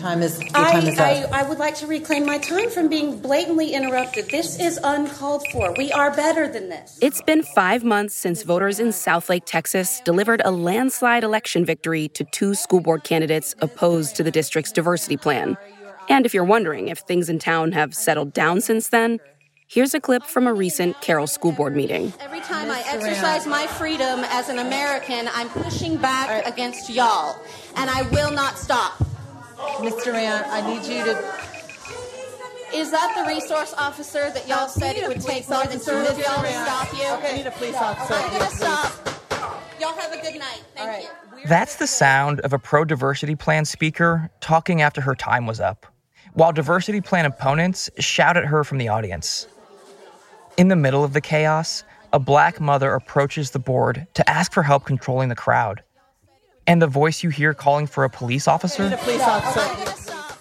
Time is, your I, time is I, up. I would like to reclaim my time from being blatantly interrupted. This is uncalled for. We are better than this. It's been five months since voters in Southlake, Texas delivered a landslide election victory to two school board candidates opposed to the district's diversity plan. And if you're wondering if things in town have settled down since then, here's a clip from a recent Carroll School Board meeting. Every time I exercise my freedom as an American, I'm pushing back against y'all, and I will not stop. Mr. Rand, I need you to. Is that the resource officer that y'all said it would take more than two of y'all to stop you? Okay, I need a police officer. I'm gonna stop. Y'all have a good night. Thank All right. you. That's the sound of a pro diversity plan speaker talking after her time was up, while diversity plan opponents shout at her from the audience. In the middle of the chaos, a black mother approaches the board to ask for help controlling the crowd. And the voice you hear calling for a police officer? a police officer. I'm gonna stop.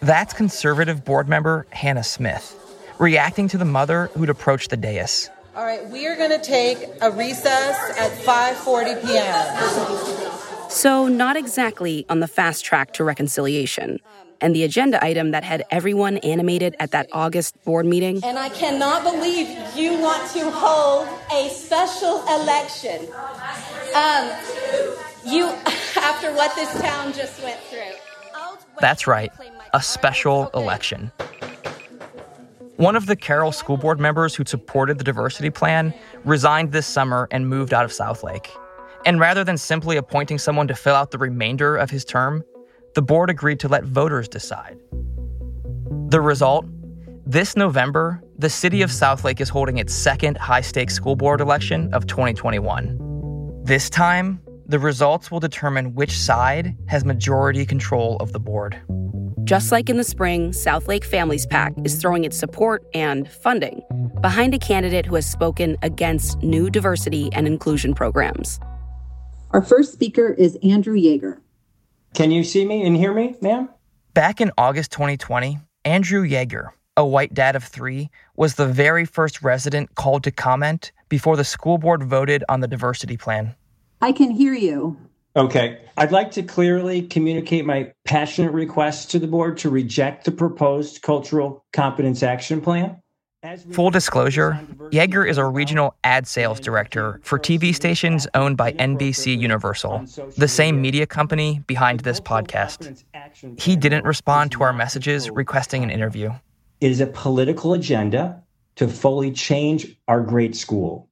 That's conservative board member Hannah Smith, reacting to the mother who'd approached the dais. All right, we are going to take a recess at 5:40 p.m. So, not exactly on the fast track to reconciliation. And the agenda item that had everyone animated at that August board meeting And I cannot believe you want to hold a special election. Um, you, after what this town just went through. That's right, a special Okay. election. One of the Carroll school board members who'd supported the diversity plan resigned this summer and moved out of Southlake. And rather than simply appointing someone to fill out the remainder of his term, the board agreed to let voters decide. The result? This November, the city of Southlake is holding its second high stakes school board election of 2021. This time, the results will determine which side has majority control of the board. Just like in the spring, Southlake Families PAC is throwing its support and funding behind a candidate who has spoken against new diversity and inclusion programs. Our first speaker is Andrew Yeager. Can you see me and hear me, ma'am? Back in August 2020, Andrew Yeager, a white dad of three, was the very first resident called to comment before the school board voted on the diversity plan. I can hear you. Okay. I'd like to clearly communicate my passionate request to the board to reject the proposed cultural competence action plan. As Full disclosure, on Yeager is a regional ad sales director for TV stations owned by NBC Universal, the same media company behind this podcast. He didn't respond to our messages requesting an interview. It is a political agenda to fully change our great school.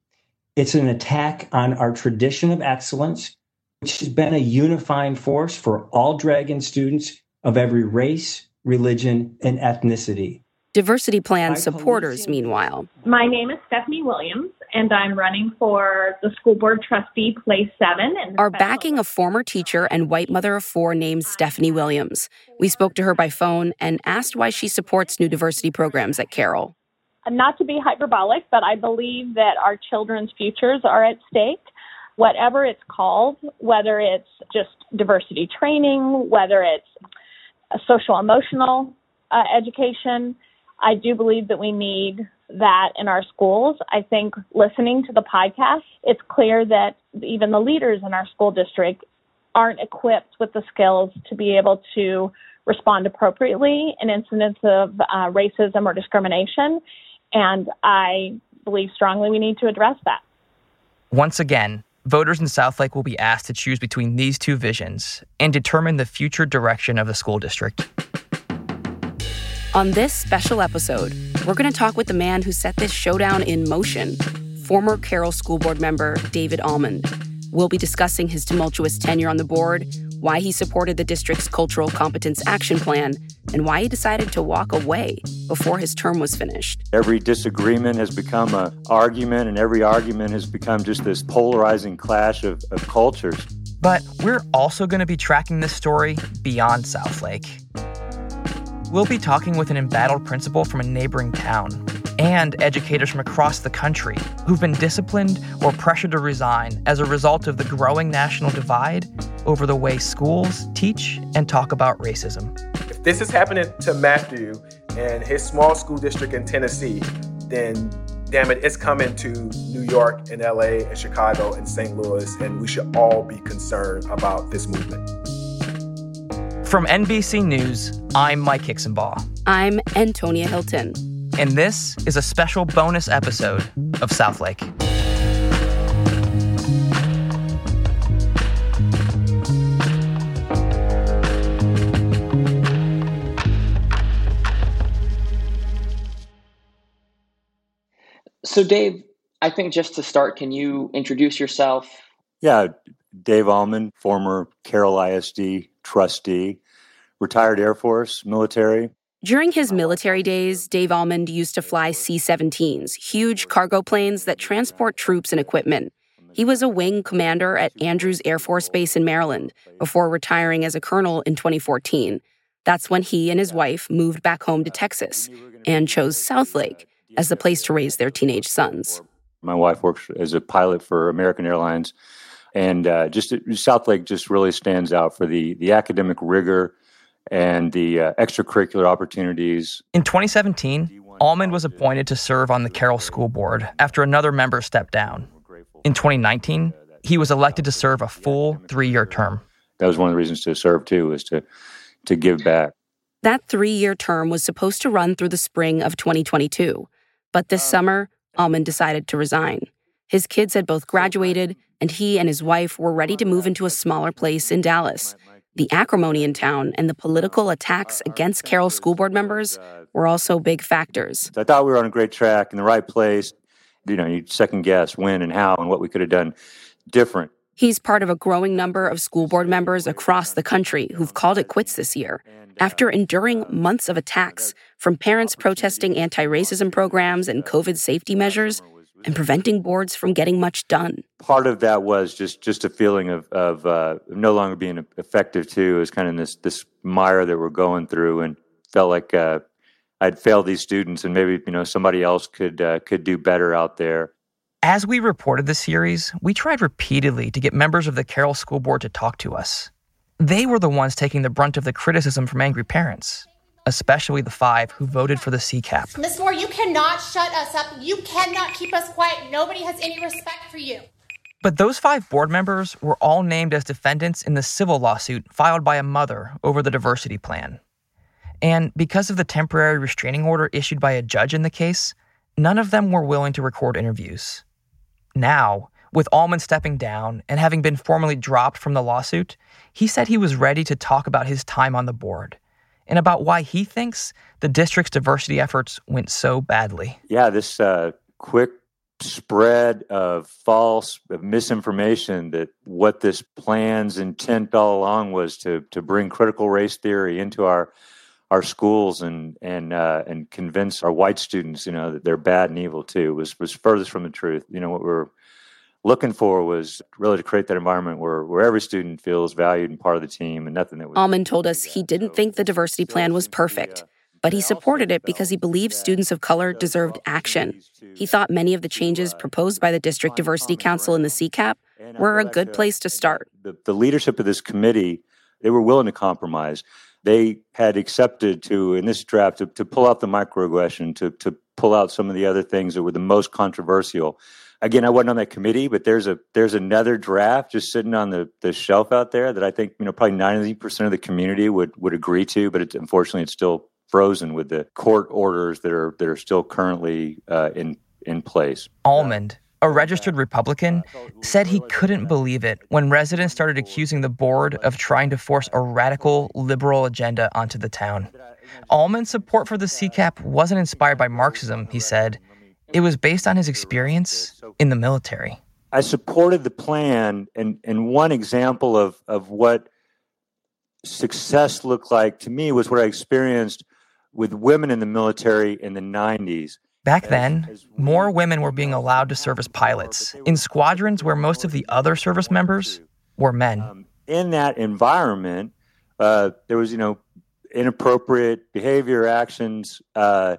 It's an attack on our tradition of excellence, which has been a unifying force for all Dragon students of every race, religion, and ethnicity. Diversity Plan By supporters, policing- meanwhile, My name is Stephanie Williams, and I'm running for the school board trustee, place seven. in are backing a former teacher and white mother of four named Stephanie Williams. We spoke to her by phone and asked why she supports new diversity programs at Carroll. Not to be hyperbolic, but I believe that our children's futures are at stake. Whatever it's called, whether it's just diversity training, whether it's social emotional uh, education, I do believe that we need that in our schools. I think listening to the podcast, it's clear that even the leaders in our school district aren't equipped with the skills to be able to respond appropriately in incidents of uh, racism or discrimination. And I believe strongly we need to address that. Once again, voters in Southlake will be asked to choose between these two visions and determine the future direction of the school district. On this special episode, we're going to talk with the man who set this showdown in motion, former Carroll School Board member David Almond. We'll be discussing his tumultuous tenure on the board, why he supported the district's cultural competence action plan, and why he decided to walk away before his term was finished. Every disagreement has become an argument, and every argument has become just this polarizing clash of, of cultures. But we're also going to be tracking this story beyond Southlake. We'll be talking with an embattled principal from a neighboring town and educators from across the country who've been disciplined or pressured to resign as a result of the growing national divide over the way schools teach and talk about racism. If this is happening to Matthew and his small school district in Tennessee, then damn it, it's coming to New York and LA and Chicago and St. Louis, and we should all be concerned about this movement. From NBC News, I'm Mike Hixenbaugh. I'm Antonia Hilton. And this is a special bonus episode of Southlake. So, Dave, I think just to start, can you introduce yourself? Yeah, Dave Almond, former Carroll ISD trustee, retired Air Force, military. During his military days, Dave Almond used to fly C 17s, huge cargo planes that transport troops and equipment. He was a wing commander at Andrews Air Force Base in Maryland before retiring as a colonel in 2014. That's when he and his wife moved back home to Texas and chose Southlake as the place to raise their teenage sons. My wife works as a pilot for American Airlines, and uh, just Southlake just really stands out for the the academic rigor and the uh, extracurricular opportunities. In 2017, Almond was appointed to serve on the Carroll School Board after another member stepped down. In 2019, he was elected to serve a full three-year term. That was one of the reasons to serve too, was to to give back. That three-year term was supposed to run through the spring of 2022, but this oh. summer, Almond decided to resign. His kids had both graduated, and he and his wife were ready to move into a smaller place in Dallas. The acrimony in town and the political oh, attacks against Carroll school board members were also big factors. I thought we were on a great track in the right place. You know, you second guess when and how and what we could have done different. He's part of a growing number of school board members across the country who've called it quits this year after enduring months of attacks from parents protesting anti racism programs and COVID safety measures and preventing boards from getting much done. Part of that was just just a feeling of of uh, no longer being effective too. Is kind of this this mire that we're going through, and felt like uh, I'd failed these students, and maybe you know somebody else could uh, could do better out there. As we reported the series, we tried repeatedly to get members of the Carroll School Board to talk to us. They were the ones taking the brunt of the criticism from angry parents, especially the five who voted for the CCAP. Miss Moore, you cannot shut us up. You cannot keep us quiet. Nobody has any respect for you. But those five board members were all named as defendants in the civil lawsuit filed by a mother over the diversity plan. And because of the temporary restraining order issued by a judge in the case, none of them were willing to record interviews. Now, with Almond stepping down and having been formally dropped from the lawsuit, he said he was ready to talk about his time on the board and about why he thinks the district's diversity efforts went so badly. Yeah, this uh, quick spread of false misinformation that what this plan's intent all along was to to bring critical race theory into our our schools and and uh, and convince our white students, you know, that they're bad and evil too, was was furthest from the truth. You know, what we're looking for was really to create that environment where where every student feels valued and part of the team, and nothing that was. Almond told us he didn't think the diversity plan was perfect. But he supported it because he believed students of color deserved action. He thought many of the changes proposed by the District Diversity Council and the CCAP were a good place to start. The, the leadership of this committee, they were willing to compromise they had accepted to in this draft to, to pull out the microaggression to to pull out some of the other things that were the most controversial. Again i wasn't on that committee but there's a there's another draft just sitting on the, the shelf out there that i think you know probably 90% of the community would would agree to but it, unfortunately it's still frozen with the court orders that are that are still currently uh, in in place. Almond a registered Republican, said he couldn't believe it when residents started accusing the board of trying to force a radical liberal agenda onto the town. Almond's support for the CCAP wasn't inspired by Marxism, he said. It was based on his experience in the military. I supported the plan, and, and one example of, of what success looked like to me was what I experienced with women in the military in the 90s. Back then, more women were being allowed to serve as pilots in squadrons where most of the other service members were men. Um, in that environment, uh, there was, you know, inappropriate behavior, actions uh,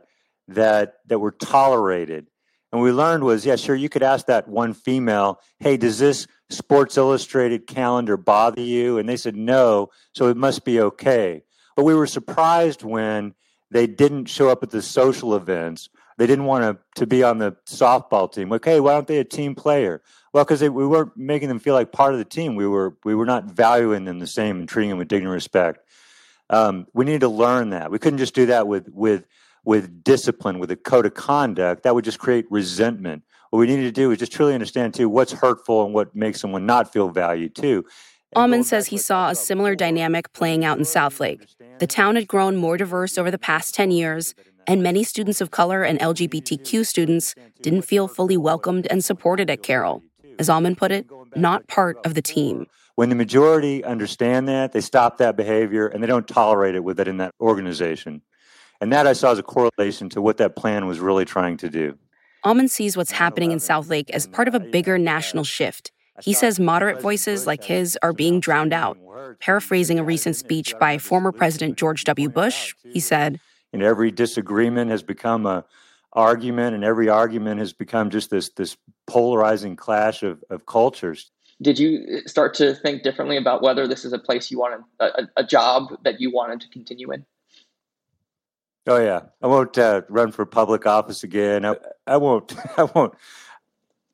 that that were tolerated. And we learned was, yeah, sure, you could ask that one female, hey, does this Sports Illustrated calendar bother you? And they said no, so it must be okay. But we were surprised when they didn't show up at the social events. They didn't want to, to be on the softball team. Okay, why aren't they a team player? Well, because we weren't making them feel like part of the team. We were we were not valuing them the same and treating them with dignity and respect. Um, we needed to learn that. We couldn't just do that with with with discipline, with a code of conduct. That would just create resentment. What we needed to do is just truly understand too what's hurtful and what makes someone not feel valued too. Almond says he saw a similar dynamic playing out in Southlake. The town had grown more diverse over the past 10 years, and many students of color and LGBTQ students didn't feel fully welcomed and supported at Carroll. As Almond put it, not part of the team. When the majority understand that, they stop that behavior and they don't tolerate it with it in that organization. And that I saw as a correlation to what that plan was really trying to do. Almond sees what's happening in Southlake as part of a bigger national shift. He says moderate voices like his are being drowned out. Paraphrasing a recent speech by former President George W. Bush, he said, And every disagreement has become a argument, and every argument has become just this this polarizing clash of, of cultures. Did you start to think differently about whether this is a place you wanted, a, a job that you wanted to continue in? Oh yeah, I won't uh, run for public office again. I, I won't. I won't.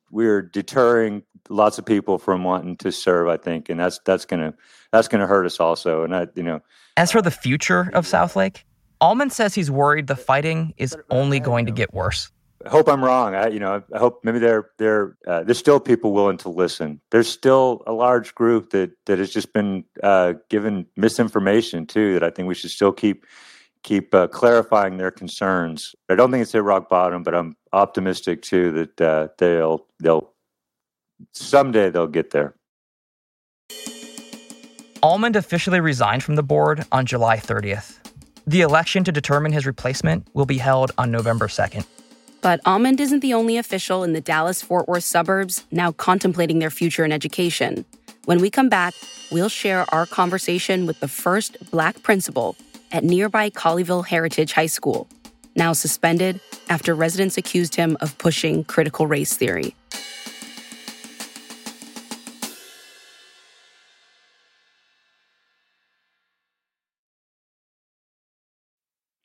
We're deterring lots of people from wanting to serve. I think, and that's that's gonna that's gonna hurt us also. And I, you know, as for the future of Southlake, Almond says he's worried the fighting is only going to get worse. I hope I'm wrong. I, you know, I hope maybe there there uh, there's still people willing to listen. There's still a large group that that has just been uh, given misinformation too. That I think we should still keep keep uh, clarifying their concerns. I don't think it's at rock bottom, but I'm optimistic too that uh, they'll they'll someday they'll get there. Almond officially resigned from the board on July 30th. The election to determine his replacement will be held on November 2nd. But Almond isn't the only official in the Dallas Fort Worth suburbs now contemplating their future in education. When we come back, we'll share our conversation with the first black principal at nearby Colleyville Heritage High School, now suspended after residents accused him of pushing critical race theory.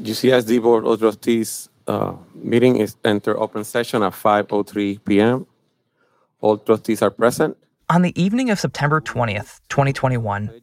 GCSD Board of Trustees uh, meeting is enter open session at 5.03 p.m. All trustees are present. On the evening of September 20th, 2021,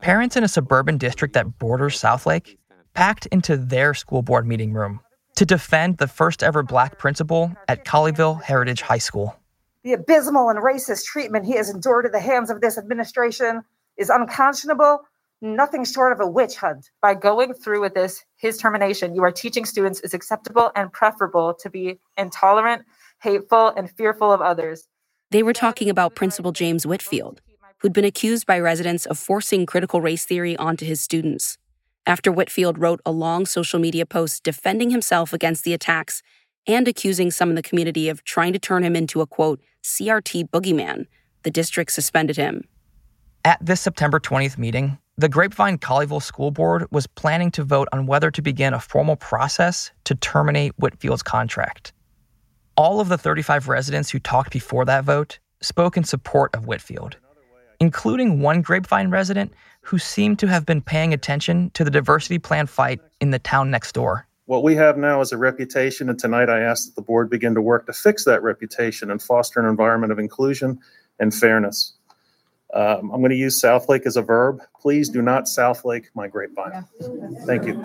parents in a suburban district that borders Southlake packed into their school board meeting room to defend the first ever black principal at Colleyville Heritage High School. The abysmal and racist treatment he has endured at the hands of this administration is unconscionable nothing short of a witch hunt. By going through with this, his termination, you are teaching students it's acceptable and preferable to be intolerant, hateful, and fearful of others. They were talking about Principal James Whitfield, who'd been accused by residents of forcing critical race theory onto his students. After Whitfield wrote a long social media post defending himself against the attacks, and accusing some in the community of trying to turn him into a quote, CRT boogeyman, the district suspended him. At this September 20th meeting, the Grapevine Colleyville School Board was planning to vote on whether to begin a formal process to terminate Whitfield's contract. All of the 35 residents who talked before that vote spoke in support of Whitfield, including one Grapevine resident who seemed to have been paying attention to the diversity plan fight in the town next door. What we have now is a reputation, and tonight I ask that the board begin to work to fix that reputation and foster an environment of inclusion and fairness. Um, I'm going to use Southlake as a verb. Please do not Southlake my grapevine. Thank you.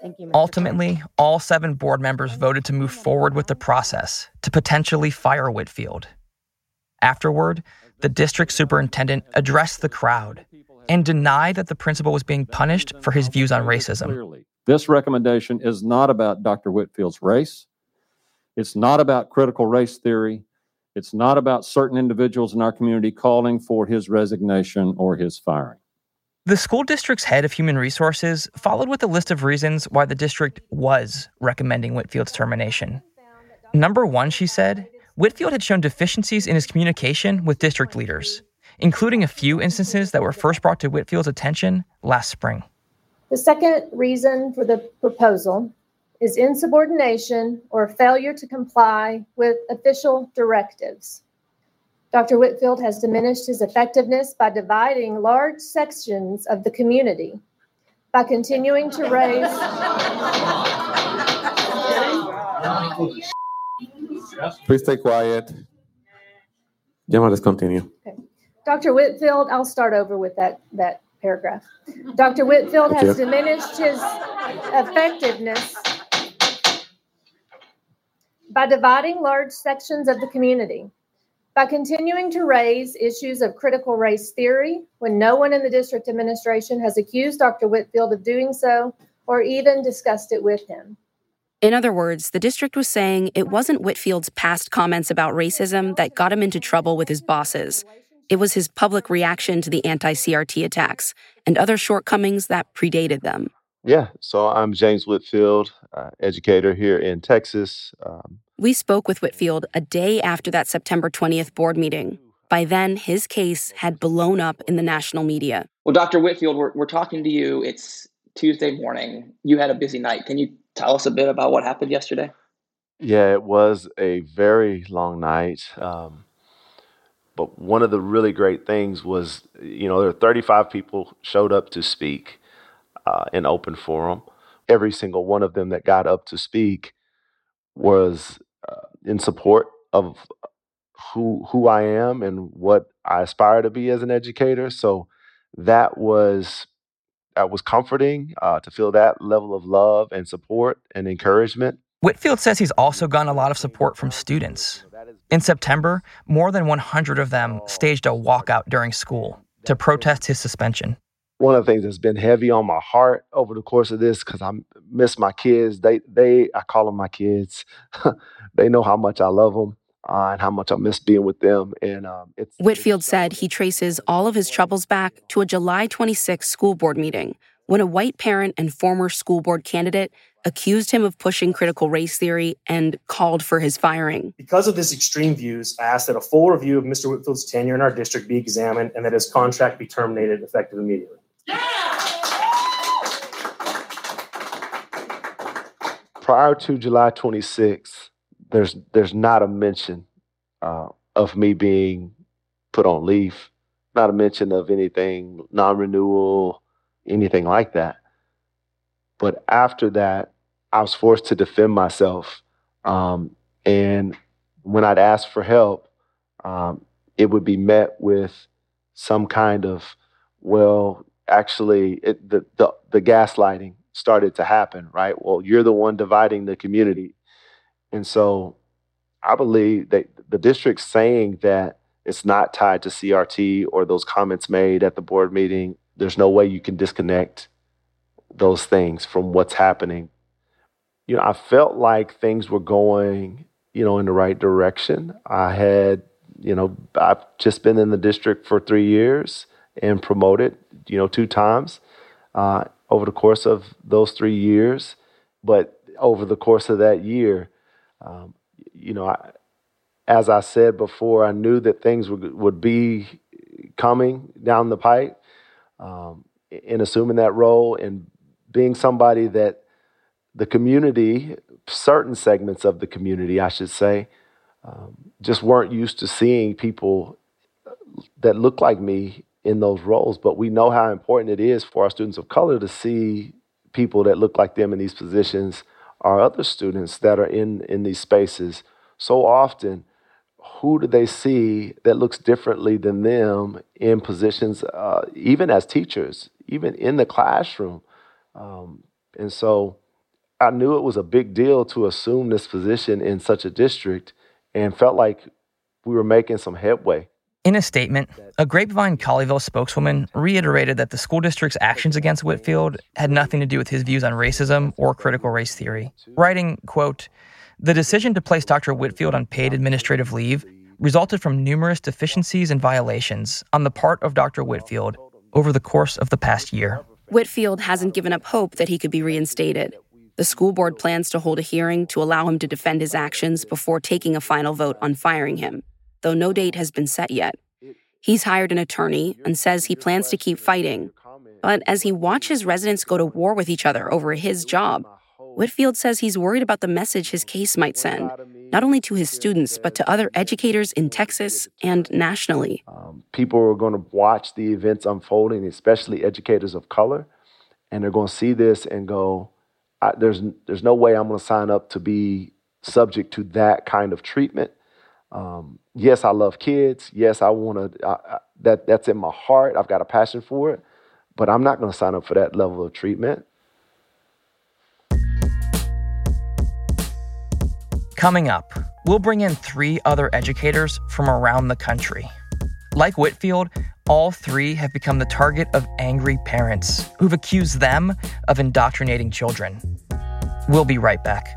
Thank you Ultimately, all seven board members voted to move forward with the process to potentially fire Whitfield. Afterward, the district superintendent addressed the crowd and denied that the principal was being punished for his views on racism. This recommendation is not about Dr. Whitfield's race. It's not about critical race theory. It's not about certain individuals in our community calling for his resignation or his firing. The school district's head of human resources followed with a list of reasons why the district was recommending Whitfield's termination. Number one, she said, Whitfield had shown deficiencies in his communication with district leaders, including a few instances that were first brought to Whitfield's attention last spring. The second reason for the proposal is insubordination or failure to comply with official directives. Dr. Whitfield has diminished his effectiveness by dividing large sections of the community, by continuing to raise. Please stay quiet. Gemma, let's continue. Dr. Whitfield, I'll start over with that, that paragraph. Dr. Whitfield has diminished his effectiveness by dividing large sections of the community, by continuing to raise issues of critical race theory when no one in the district administration has accused Dr. Whitfield of doing so or even discussed it with him. In other words, the district was saying it wasn't Whitfield's past comments about racism that got him into trouble with his bosses. It was his public reaction to the anti CRT attacks and other shortcomings that predated them. Yeah, so I'm James Whitfield, uh, educator here in Texas. Um, We spoke with Whitfield a day after that September 20th board meeting. By then, his case had blown up in the national media. Well, Dr. Whitfield, we're, we're talking to you. It's Tuesday morning. You had a busy night. Can you tell us a bit about what happened yesterday? yeah, it was a very long night. Um, but one of the really great things was, you know, there were 35 people showed up to speak uh, open forum. Every single one of them that got up to speak was uh, in support of who who I am and what I aspire to be as an educator. So that was that was comforting uh, to feel that level of love and support and encouragement. Whitfield says he's also gotten a lot of support from students. In September, more than 100 of them staged a walkout during school to protest his suspension. One of the things that's been heavy on my heart over the course of this, because I miss my kids. They, they, I call them my kids. they know how much I love them uh, and how much I miss being with them. And um, it's Whitfield said he traces all of his troubles back to a July 26 school board meeting when a white parent and former school board candidate accused him of pushing critical race theory and called for his firing. Because of his extreme views, I ask that a full review of Mr. Whitfield's tenure in our district be examined and that his contract be terminated effective immediately. Prior to July 26th, there's there's not a mention uh, of me being put on leave, not a mention of anything non-renewal, anything like that. But after that, I was forced to defend myself, um, and when I'd ask for help, um, it would be met with some kind of, well, actually, it, the, the the gaslighting started to happen, right? Well, you're the one dividing the community. And so I believe that the district saying that it's not tied to CRT or those comments made at the board meeting, there's no way you can disconnect those things from what's happening. You know, I felt like things were going, you know, in the right direction. I had, you know, I've just been in the district for three years and promoted, you know, two times. Uh, over the course of those three years. But over the course of that year, Um, you know, I, as I said before, I knew that things would, would be coming down the pike. Um, in assuming that role and being somebody that the community, certain segments of the community, I should say, um, just weren't used to seeing people that look like me in those roles. But we know how important it is for our students of color to see people that look like them in these positions, our other students that are in, in these spaces. So often, who do they see that looks differently than them in positions, uh, even as teachers, even in the classroom? Um, and so I knew it was a big deal to assume this position in such a district and felt like we were making some headway. In a statement, a Grapevine Colleyville spokeswoman reiterated that the school district's actions against Whitfield had nothing to do with his views on racism or critical race theory, writing, quote, the decision to place Dr. Whitfield on paid administrative leave resulted from numerous deficiencies and violations on the part of Dr. Whitfield over the course of the past year. Whitfield hasn't given up hope that he could be reinstated. The school board plans to hold a hearing to allow him to defend his actions before taking a final vote on firing him, though no date has been set yet. He's hired an attorney and says he plans to keep fighting. But as he watches residents go to war with each other over his job, Whitfield says he's worried about the message his case might send, not only to his students, but to other educators in Texas and nationally. Um, people are going to watch the events unfolding, especially educators of color, and they're going to see this and go, there's, there's no way I'm going to sign up to be subject to that kind of treatment. Um, yes, I love kids. Yes, I want to, that, that's in my heart. I've got a passion for it, but I'm not going to sign up for that level of treatment. Coming up, we'll bring in three other educators from around the country. Like Whitfield, all three have become the target of angry parents who've accused them of indoctrinating children. We'll be right back.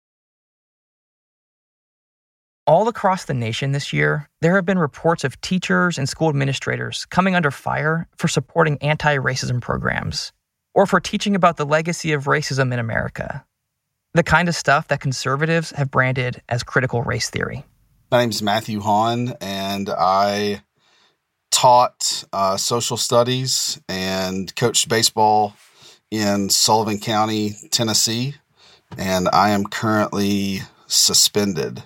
All across the nation this year, there have been reports of teachers and school administrators coming under fire for supporting anti racism programs or for teaching about the legacy of racism in America. The kind of stuff that conservatives have branded as critical race theory. My name is Matthew Hahn, and I taught uh, social studies and coached baseball in Sullivan County, Tennessee. And I am currently suspended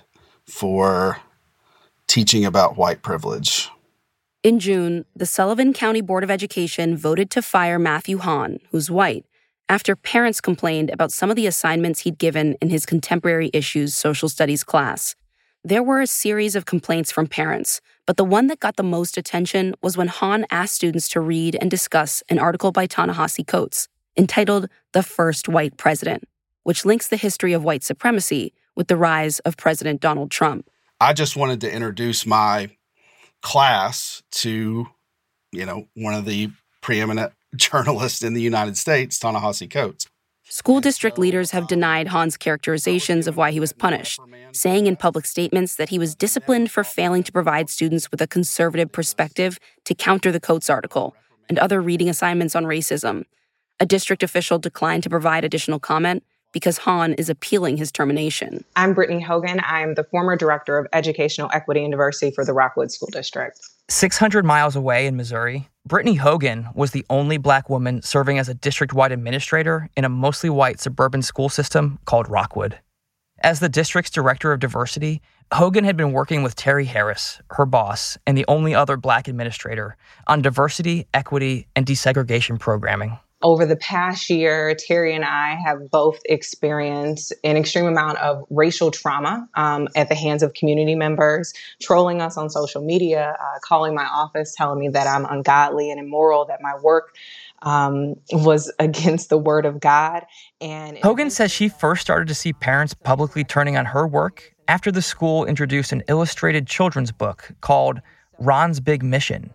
for teaching about white privilege. In June, the Sullivan County Board of Education voted to fire Matthew Hahn, who's white, after parents complained about some of the assignments he'd given in his contemporary issues social studies class. There were a series of complaints from parents, but the one that got the most attention was when Hahn asked students to read and discuss an article by Ta-Nehisi Coates entitled The First White President, which links the history of white supremacy with the rise of President Donald Trump. I just wanted to introduce my class to, you know, one of the preeminent journalists in the United States, Ta-Nehisi Coates. School district leaders have denied Hahn's characterizations of why he was punished, saying in public statements that he was disciplined for failing to provide students with a conservative perspective to counter the Coates article and other reading assignments on racism. A district official declined to provide additional comment because Hahn is appealing his termination. I'm Brittany Hogan. I'm the former director of educational equity and diversity for the Rockwood School District. 600 miles away in Missouri, Brittany Hogan was the only black woman serving as a district wide administrator in a mostly white suburban school system called Rockwood. As the district's director of diversity, Hogan had been working with Terry Harris, her boss, and the only other black administrator, on diversity, equity, and desegregation programming. Over the past year, Terry and I have both experienced an extreme amount of racial trauma um, at the hands of community members, trolling us on social media, uh, calling my office, telling me that I'm ungodly and immoral, that my work um, was against the word of God. And Hogan says she first started to see parents publicly turning on her work after the school introduced an illustrated children's book called Ron's Big Mission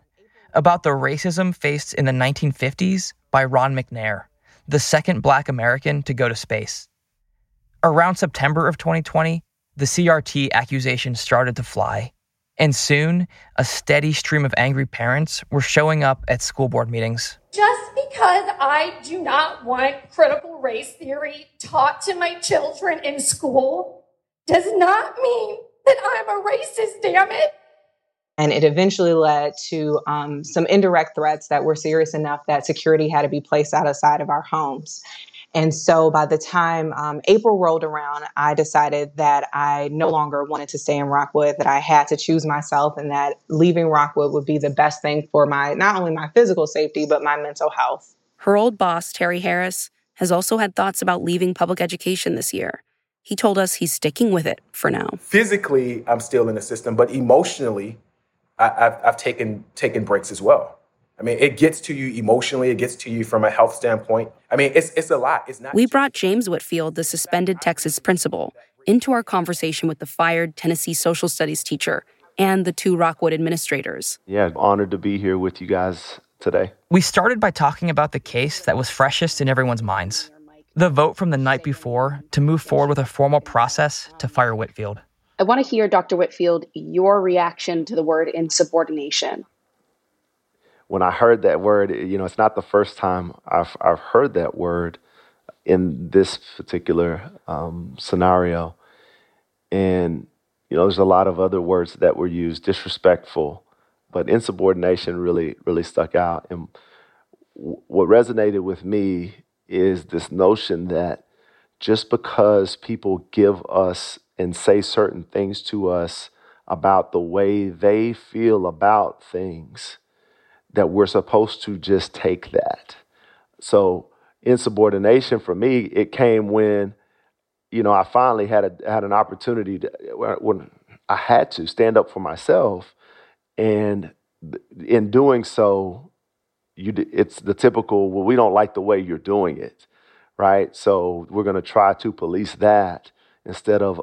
about the racism faced in the 1950s by Ron McNair, the second black American to go to space. Around September of 2020, the CRT accusations started to fly, and soon a steady stream of angry parents were showing up at school board meetings. Just because I do not want critical race theory taught to my children in school does not mean that I'm a racist, damn it. And it eventually led to um, some indirect threats that were serious enough that security had to be placed outside of our homes. And so by the time um, April rolled around, I decided that I no longer wanted to stay in Rockwood, that I had to choose myself, and that leaving Rockwood would be the best thing for my not only my physical safety, but my mental health. Her old boss, Terry Harris, has also had thoughts about leaving public education this year. He told us he's sticking with it for now. Physically, I'm still in the system, but emotionally, I, have I've taken taken breaks as well. I mean, it gets to you emotionally. It gets to you from a health standpoint. I mean, it's it's a lot. It's not. We brought James Whitfield, the suspended Texas principal, into our conversation with the fired Tennessee social studies teacher and the two Rockwood administrators. Yeah, honored to be here with you guys today. We started by talking about the case that was freshest in everyone's minds the vote from the night before to move forward with a formal process to fire Whitfield. I want to hear, Dr. Whitfield, your reaction to the word insubordination when I heard that word, you know, it's not the first time I've, I've heard that word in this particular um, scenario. And, you know, there's a lot of other words that were used, disrespectful, but insubordination really, really stuck out. And w- what resonated with me is this notion that just because people give us and say certain things to us about the way they feel about things, that we're supposed to just take that. So insubordination for me, it came when, you know, I finally had a had an opportunity to when I had to stand up for myself, and in doing so, you it's the typical. Well, we don't like the way you're doing it, right? So we're going to try to police that instead of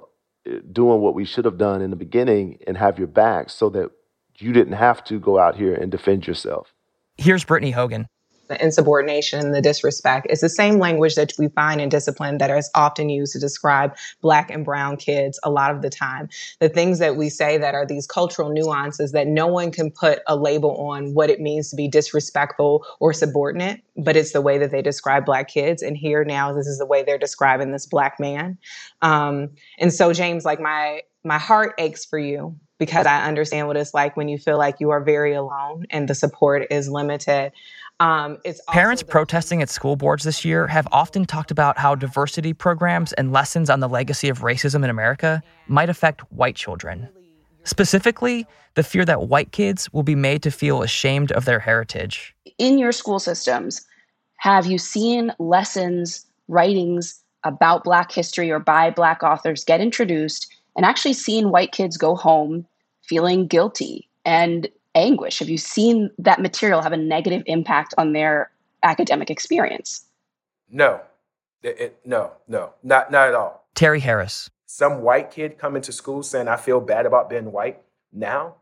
doing what we should have done in the beginning and have your back, so that you didn't have to go out here and defend yourself. Here's Brittany Hogan. The insubordination, and the disrespect, is the same language that we find in discipline that is often used to describe black and brown kids a lot of the time. The things that we say that are these cultural nuances that no one can put a label on what it means to be disrespectful or subordinate, but it's the way that they describe black kids. And here now, this is the way they're describing this black man. Um, and so, James, like my my heart aches for you because I understand what it's like when you feel like you are very alone and the support is limited. Um, it's Parents protesting at school boards this year have often talked about how diversity programs and lessons on the legacy of racism in America might affect white children. Specifically, the fear that white kids will be made to feel ashamed of their heritage. In your school systems, have you seen lessons, writings about Black history or by Black authors get introduced and actually seen white kids go home feeling guilty and anguish? Have you seen that material have a negative impact on their academic experience? No, it, it, no, no, not not at all. Terry Harris. Some white kid coming to school saying, "I feel bad about being white." Now,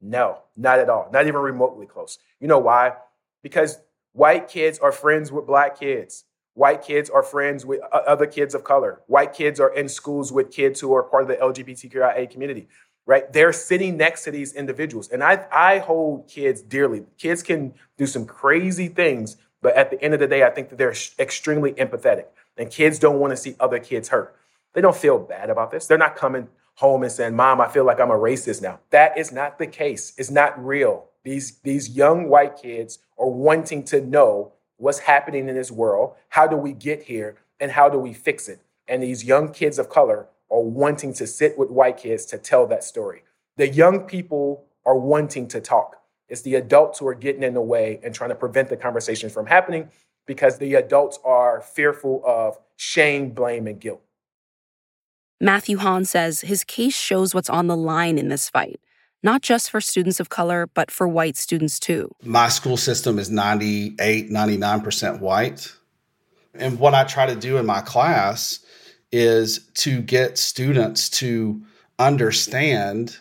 no, not at all. Not even remotely close. You know why? Because white kids are friends with black kids. White kids are friends with other kids of color. White kids are in schools with kids who are part of the LGBTQIA community, right? They're sitting next to these individuals. And I, I hold kids dearly. Kids can do some crazy things, but at the end of the day, I think that they're extremely empathetic. And kids don't want to see other kids hurt. They don't feel bad about this. They're not coming home and saying, Mom, I feel like I'm a racist now. That is not the case. It's not real. These, these young white kids are wanting to know what's happening in this world, how do we get here, and how do we fix it. And these young kids of color are wanting to sit with white kids to tell that story. The young people are wanting to talk. It's the adults who are getting in the way and trying to prevent the conversation from happening because the adults are fearful of shame, blame, and guilt. Matthew Hahn says his case shows what's on the line in this fight, not just for students of color, but for white students too. My school system is 98, 99% white. And what I try to do in my class is to get students to understand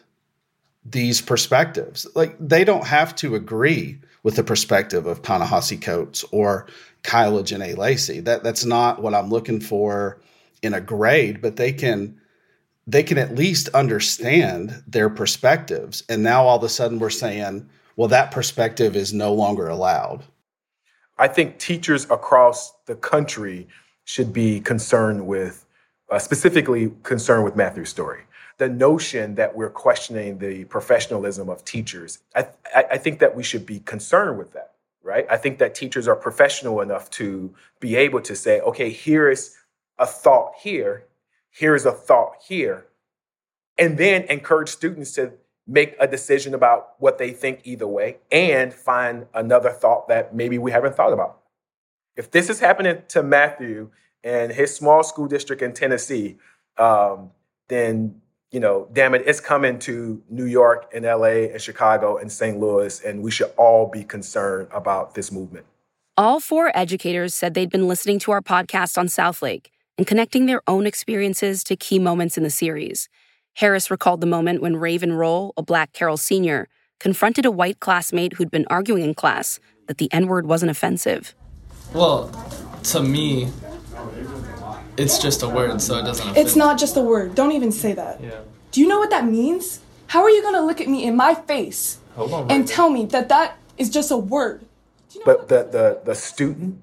these perspectives. Like they don't have to agree with the perspective of Ta-Nehisi Coates or Kyla Jenée Lacey. That that's not what I'm looking for in a grade, but they can they can at least understand their perspectives. And now all of a sudden we're saying, well, that perspective is no longer allowed. I think teachers across the country should be concerned with, uh, specifically concerned with Matthew's story the notion that we're questioning the professionalism of teachers. I, I, think that we should be concerned with that, right? I think that teachers are professional enough to be able to say, okay, here is a thought here, here is a thought here, and then encourage students to make a decision about what they think either way and find another thought that maybe we haven't thought about. If this is happening to Matthew and his small school district in Tennessee, um, then you know, damn it, it's coming to New York and LA and Chicago and St. Louis, and we should all be concerned about this movement. All four educators said they'd been listening to our podcast on Southlake and connecting their own experiences to key moments in the series. Harris recalled the moment when Raven Roll, a black Carroll senior, confronted a white classmate who'd been arguing in class that the N word wasn't offensive. Well, to me, it's just a word, so it doesn't. It's not just a word. Don't even say that. Yeah. Do you know what that means? How are you gonna look at me in my face and tell me that that is just a word? You know but the, the the student,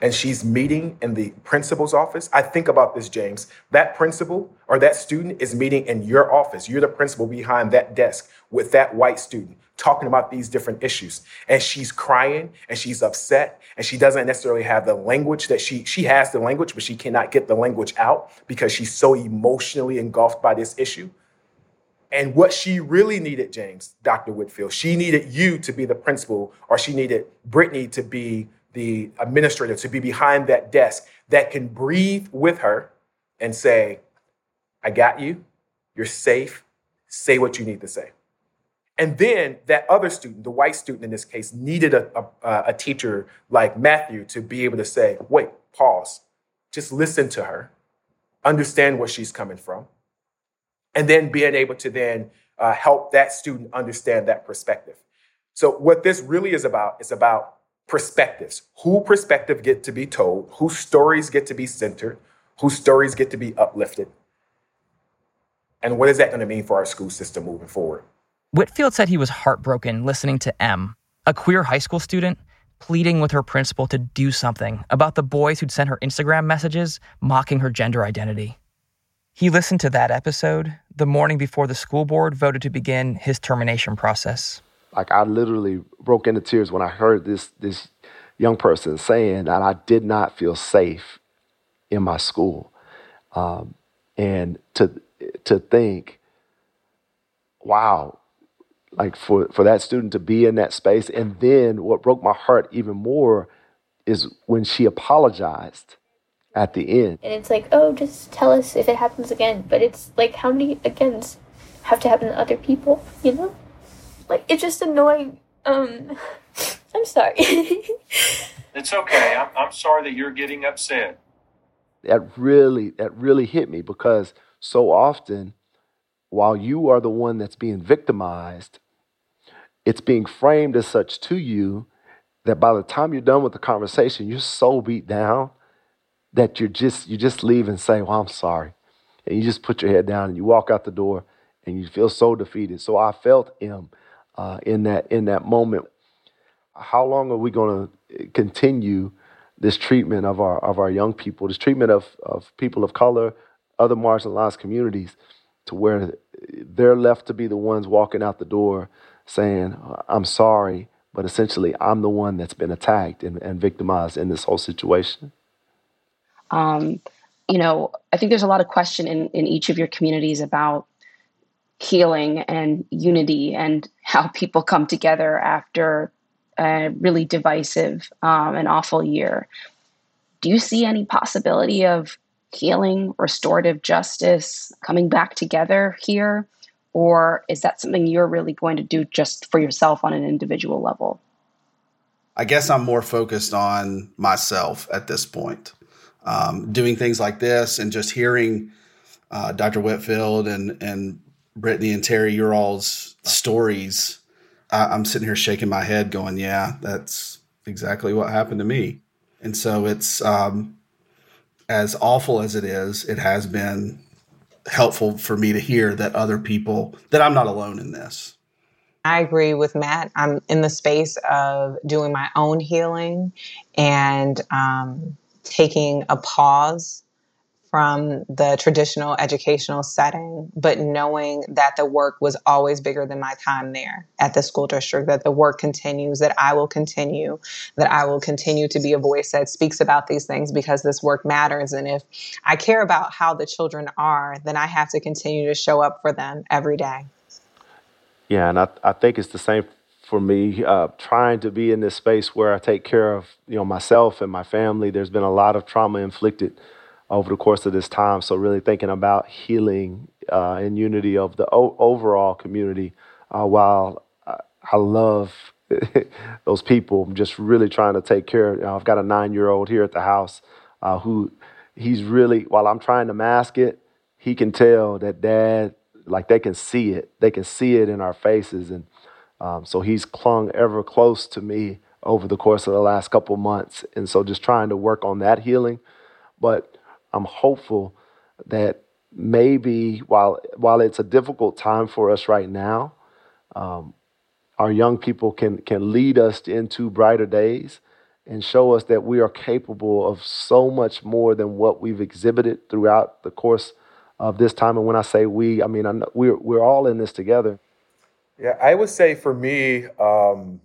and she's meeting in the principal's office. I think about this, James. That principal or that student is meeting in your office. You're the principal behind that desk with that white student talking about these different issues. And she's crying and she's upset and she doesn't necessarily have the language that she she has the language, but she cannot get the language out because she's so emotionally engulfed by this issue. And what she really needed, James, Dr. Whitfield, she needed you to be the principal, or she needed Brittany to be the administrator, to be behind that desk that can breathe with her and say, I got you, you're safe, say what you need to say. And then that other student, the white student in this case, needed a, a, a, teacher like Matthew to be able to say, wait, pause, just listen to her, understand where she's coming from, and then being able to then uh, help that student understand that perspective. So what this really is about is about perspectives. Who perspective get to be told, whose stories get to be centered, whose stories get to be uplifted, and what is that going to mean for our school system moving forward? Whitfield said he was heartbroken listening to M, a queer high school student, pleading with her principal to do something about the boys who'd sent her Instagram messages mocking her gender identity. He listened to that episode the morning before the school board voted to begin his termination process. Like I literally broke into tears when I heard this this young person saying that I did not feel safe in my school, um, and to to think, wow, like for for that student to be in that space. And then what broke my heart even more is when she apologized at the end. And it's like oh just tell us if it happens again. But it's like how many agains have to happen to other people you know? Like it's just annoying. Um i'm sorry. It's okay. I'm, I'm sorry that you're getting upset. That really that really hit me because so often while you are the one that's being victimized it's being framed as such to you that by the time you're done with the conversation, you're so beat down that you're just you just leave and say, "Well, I'm sorry," and you just put your head down and you walk out the door and you feel so defeated. So I felt him uh, in that in that moment. How long are we going to continue this treatment of our of our young people, this treatment of of people of color, other marginalized communities, to where they're left to be the ones walking out the door saying, I'm sorry, but essentially I'm the one that's been attacked and, and victimized in this whole situation. Um, you know, I think there's a lot of question in, in each of your communities about healing and unity and how people come together after a really divisive um, and awful year. Do you see any possibility of healing, restorative justice, coming back together here? Or is that something you're really going to do just for yourself on an individual level? I guess I'm more focused on myself at this point. Um, doing things like this and just hearing uh, Dr. Whitfield and, and Brittany and Terry, your all's stories, I, I'm sitting here shaking my head going, yeah, that's exactly what happened to me. And so it's, um, as awful as it is, it has been helpful for me to hear that other people that I'm not alone in this. I agree with Matt. I'm in the space of doing my own healing and um, taking a pause from the traditional educational setting, but knowing that the work was always bigger than my time there at the school district, that the work continues, that I will continue, that I will continue to be a voice that speaks about these things because this work matters. And if I care about how the children are, then I have to continue to show up for them every day. Yeah, and I, I think it's the same for me uh, trying to be in this space where I take care of you know myself and my family. There's been a lot of trauma inflicted over the course of this time. So really thinking about healing uh, and unity of the o- overall community. Uh, while I, I love those people, I'm just really trying to take care. You know, I've got a nine year old here at the house uh, who he's really while I'm trying to mask it, he can tell that dad like they can see it. They can see it in our faces, and um, so he's clung ever close to me over the course of the last couple months. And so just trying to work on that healing, but I'm hopeful that maybe while while it's a difficult time for us right now, um, our young people can can lead us into brighter days and show us that we are capable of so much more than what we've exhibited throughout the course of this time. And when I say we, I mean I know we're we're all in this together. Yeah, I would say for me, um,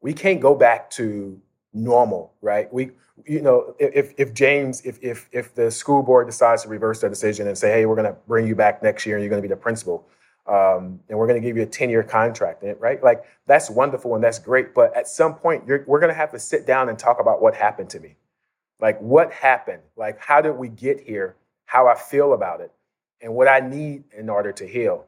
we can't go back to normal, right? We you know, if if James, if if if the school board decides to reverse their decision and say, hey, we're going to bring you back next year and you're going to be the principal, um, and we're going to give you a 10 year contract, right? Like that's wonderful and that's great, but at some point, we're going to have to sit down and talk about what happened to me, like what happened, like how did we get here, how I feel about it, and what I need in order to heal.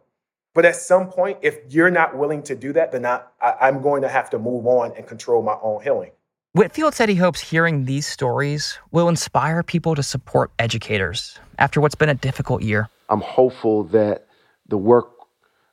But at some point, if you're not willing to do that, then I, I, I'm going to have to move on and control my own healing. Whitfield said he hopes hearing these stories will inspire people to support educators after what's been a difficult year. I'm hopeful that the work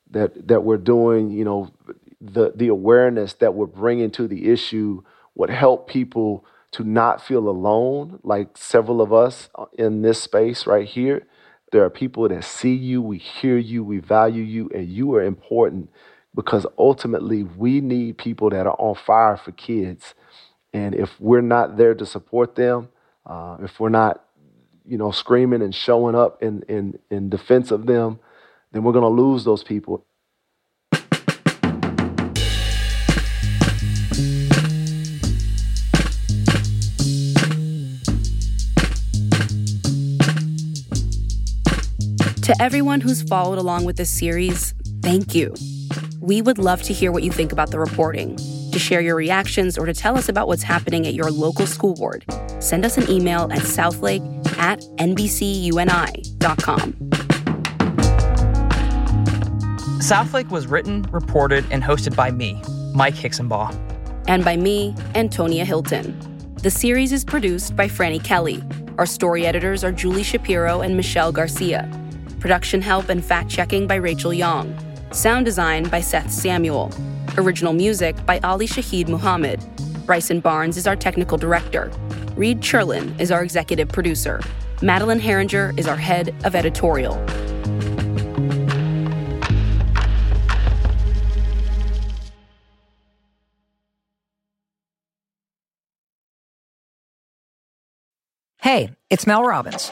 that that we're doing, you know, the the awareness that we're bringing to the issue would help people to not feel alone like several of us in this space right here. There are people that see you, we hear you, we value you, and you are important because ultimately we need people that are on fire for kids and if we're not there to support them, uh, if we're not, you know, screaming and showing up in, in, in defense of them, then we're going to lose those people. To everyone who's followed along with this series, thank you. We would love to hear what you think about the reporting to share your reactions or to tell us about what's happening at your local school board, send us an email at southlake at nbcuni.com. Southlake was written, reported, and hosted by me, Mike Hixenbaugh. And by me, Antonia Hilton. The series is produced by Frannie Kelley. Our story editors are Julie Shapiro and Michelle Garcia. Production help and fact checking by Rachel Young. Sound design by Seth Samuel. Original music by Ali Shaheed Muhammad. Bryson Barnes is our technical director. Reid Cherlin is our executive producer. Madeleine Haeringer is our head of editorial. Hey, it's Mel Robbins.